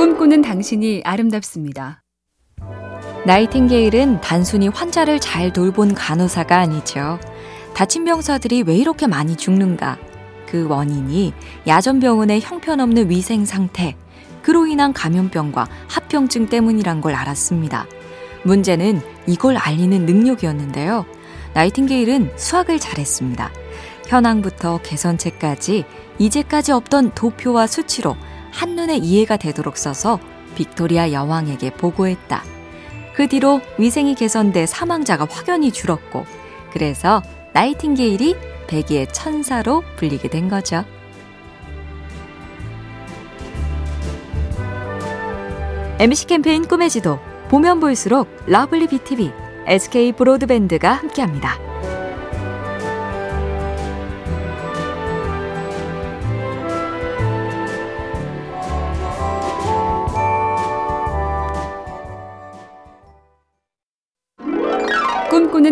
꿈꾸는 당신이 아름답습니다. 나이팅게일은 단순히 환자를 잘 돌본 간호사가 아니죠. 다친 병사들이 왜 이렇게 많이 죽는가? 그 원인이 야전병원의 형편없는 위생 상태, 그로 인한 감염병과 합병증 때문이란 걸 알았습니다. 문제는 이걸 알리는 능력이었는데요. 나이팅게일은 수학을 잘했습니다. 현황부터 개선책까지 이제까지 없던 도표와 수치로 한눈에 이해가 되도록 써서 빅토리아 여왕에게 보고했다. 그 뒤로 위생이 개선돼 사망자가 확연히 줄었고, 그래서 나이팅게일이 백의의 천사로 불리게 된 거죠. MC 캠페인 꿈의 지도 보면 볼수록 lovely BTV, SK 브로드밴드가 함께합니다.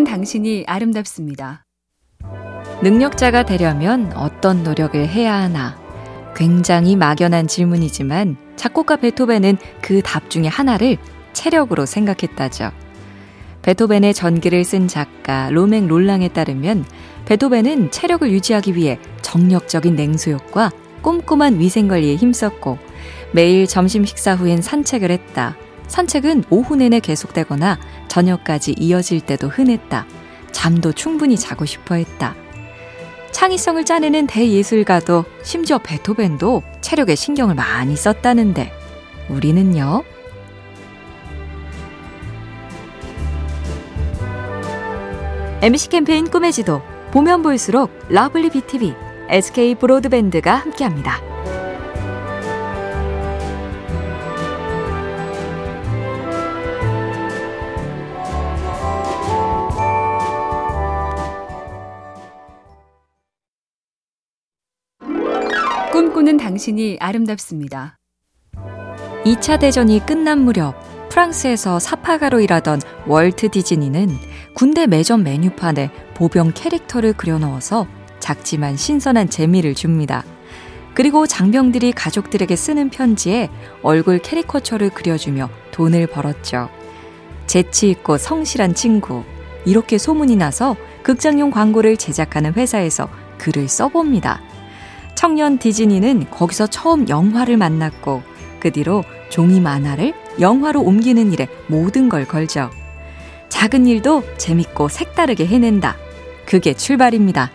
당신이 아름답습니다. 능력자가 되려면 어떤 노력을 해야 하나? 굉장히 막연한 질문이지만 작곡가 베토벤은 그 답 중에 하나를 체력으로 생각했다죠. 베토벤의 전기를 쓴 작가 로맹 롤랑에 따르면 베토벤은 체력을 유지하기 위해 정력적인 냉수욕과 꼼꼼한 위생관리에 힘썼고 매일 점심 식사 후엔 산책을 했다. 산책은 오후 내내 계속되거나 저녁까지 이어질 때도 흔했다. 잠도 충분히 자고 싶어 했다. 창의성을 짜내는 대예술가도 심지어 베토벤도 체력에 신경을 많이 썼다는데 우리는요? MC 캠페인 꿈의 지도 보면 볼수록 lovely BTV, SK 브로드밴드가 함께합니다. 꿈꾸는 당신이 아름답습니다. 2차 대전이 끝난 무렵 프랑스에서 사파가로 일하던 월트 디즈니는 군대 매점 메뉴판에 보병 캐릭터를 그려넣어서 작지만 신선한 재미를 줍니다. 그리고 장병들이 가족들에게 쓰는 편지에 얼굴 캐리커처를 그려주며 돈을 벌었죠. 재치있고 성실한 친구. 이렇게 소문이 나서 극장용 광고를 제작하는 회사에서 글을 써봅니다. 청년 디즈니는 거기서 처음 영화를 만났고 그 뒤로 종이 만화를 영화로 옮기는 일에 모든 걸 걸죠. 작은 일도 재밌고 색다르게 해낸다. 그게 출발입니다.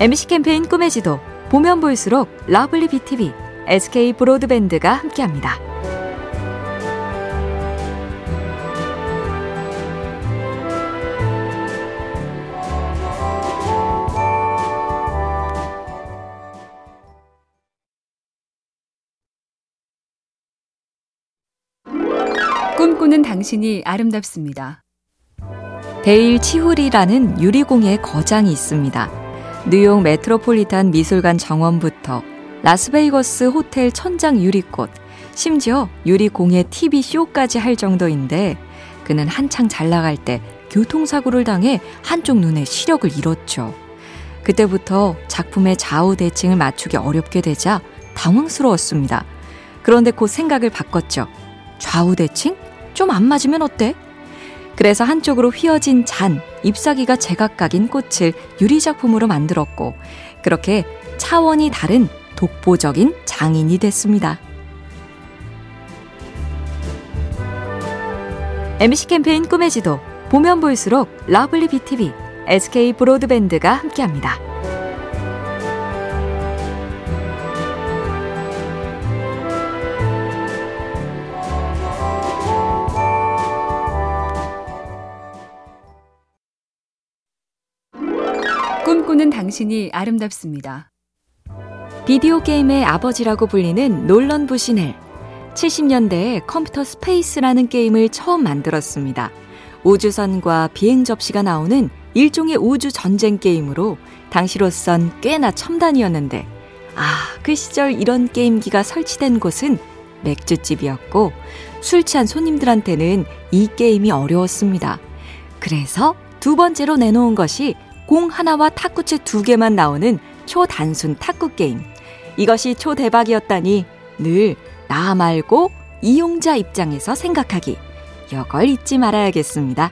MC 캠페인 꿈의 지도 보면 볼수록 lovely BTV, SK 브로드밴드가 함께합니다. 꿈꾸는 당신이 아름답습니다. 데일 치후리라는 유리공예 거장이 있습니다. 뉴욕 메트로폴리탄 미술관 정원부터 라스베이거스 호텔 천장 유리꽃, 심지어 유리공예 TV 쇼까지 할 정도인데 그는 한창 잘 나갈 때 교통사고를 당해 한쪽 눈에 시력을 잃었죠. 그때부터 작품의 좌우 대칭을 맞추기 어렵게 되자 당황스러웠습니다. 그런데 곧 생각을 바꿨죠. 좌우 대칭? 좀 안 맞으면 어때? 그래서 한쪽으로 휘어진 잔, 잎사귀가 제각각인 꽃을 유리작품으로 만들었고, 그렇게 차원이 다른 독보적인 장인이 됐습니다. MC 캠페인 꿈의 지도, 보면 볼수록 lovely BTV, SK 브로드밴드가 함께합니다. 꿈꾸는 당신이 아름답습니다. 비디오 게임의 아버지라고 불리는 놀런 부시넬. 70년대에 컴퓨터 스페이스라는 게임을 처음 만들었습니다. 우주선과 비행 접시가 나오는 일종의 우주 전쟁 게임으로 당시로선 꽤나 첨단이었는데, 아, 그 시절 이런 게임기가 설치된 곳은 맥주집이었고, 술 취한 손님들한테는 이 게임이 어려웠습니다. 그래서 두 번째로 내놓은 것이 공 하나와 탁구채 두 개만 나오는 초단순 탁구 게임. 이것이 초대박이었다니 늘 나 말고 이용자 입장에서 생각하기. 이걸 잊지 말아야겠습니다.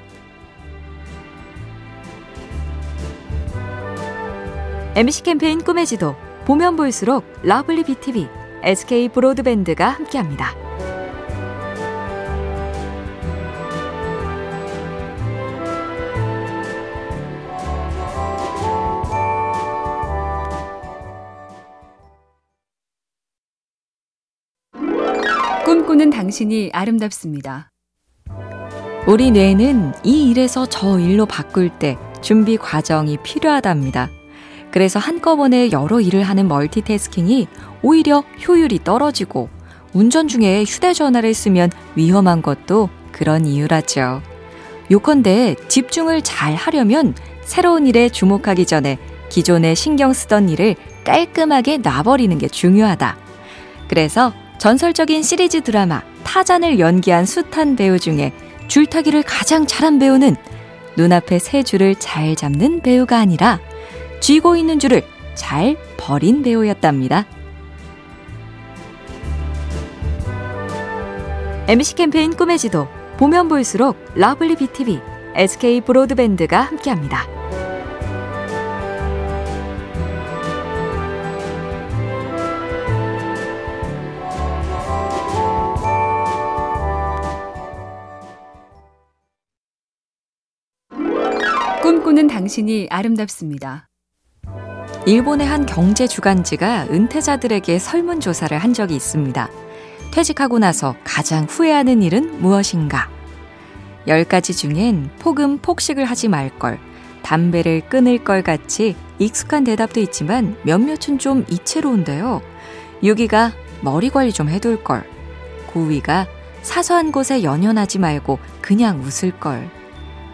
MC 캠페인 꿈의 지도 보면 볼수록 lovely BTV, SK 브로드밴드가 함께합니다. 꿈꾸는 당신이 아름답습니다. 우리 뇌는 이 일에서 저 일로 바꿀 때 준비 과정이 필요하답니다. 그래서 한꺼번에 여러 일을 하는 멀티태스킹이 오히려 효율이 떨어지고 운전 중에 휴대전화를 쓰면 위험한 것도 그런 이유라죠. 요컨대 집중을 잘 하려면 새로운 일에 주목하기 전에 기존에 신경 쓰던 일을 깔끔하게 놔버리는 게 중요하다. 그래서 전설적인 시리즈 드라마 타잔을 연기한 숱한 배우 중에 줄타기를 가장 잘한 배우는 눈앞에 새 줄을 잘 잡는 배우가 아니라 쥐고 있는 줄을 잘 버린 배우였답니다. MC 캠페인 꿈의 지도 보면 볼수록 lovely BTV, SK 브로드밴드가 함께합니다. 꿈꾸는 당신이 아름답습니다. 일본의 한 경제 주간지가 은퇴자들에게 설문조사를 한 적이 있습니다. 퇴직하고 나서 가장 후회하는 일은 무엇인가? 10가지 중엔 폭음 폭식을 하지 말 걸, 담배를 끊을 걸 같이 익숙한 대답도 있지만 몇몇은 좀 이채로운데요. 6위가 머리 관리 좀 해둘 걸. 9위가 사소한 곳에 연연하지 말고 그냥 웃을 걸.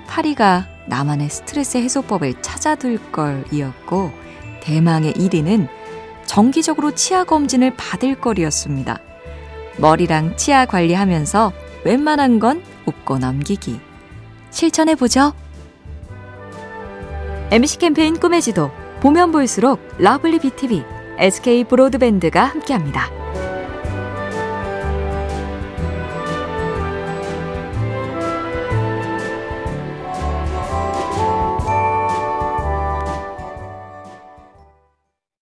8위가 나만의 스트레스 해소법을 찾아둘 걸이었고, 대망의 1위는 정기적으로 치아 검진을 받을 걸이었습니다. 머리랑 치아 관리하면서 웬만한 건 웃고 넘기기. 실천해보죠. MC 캠페인 꿈의 지도, 보면 볼수록 lovely BTV, SK 브로드밴드가 함께합니다.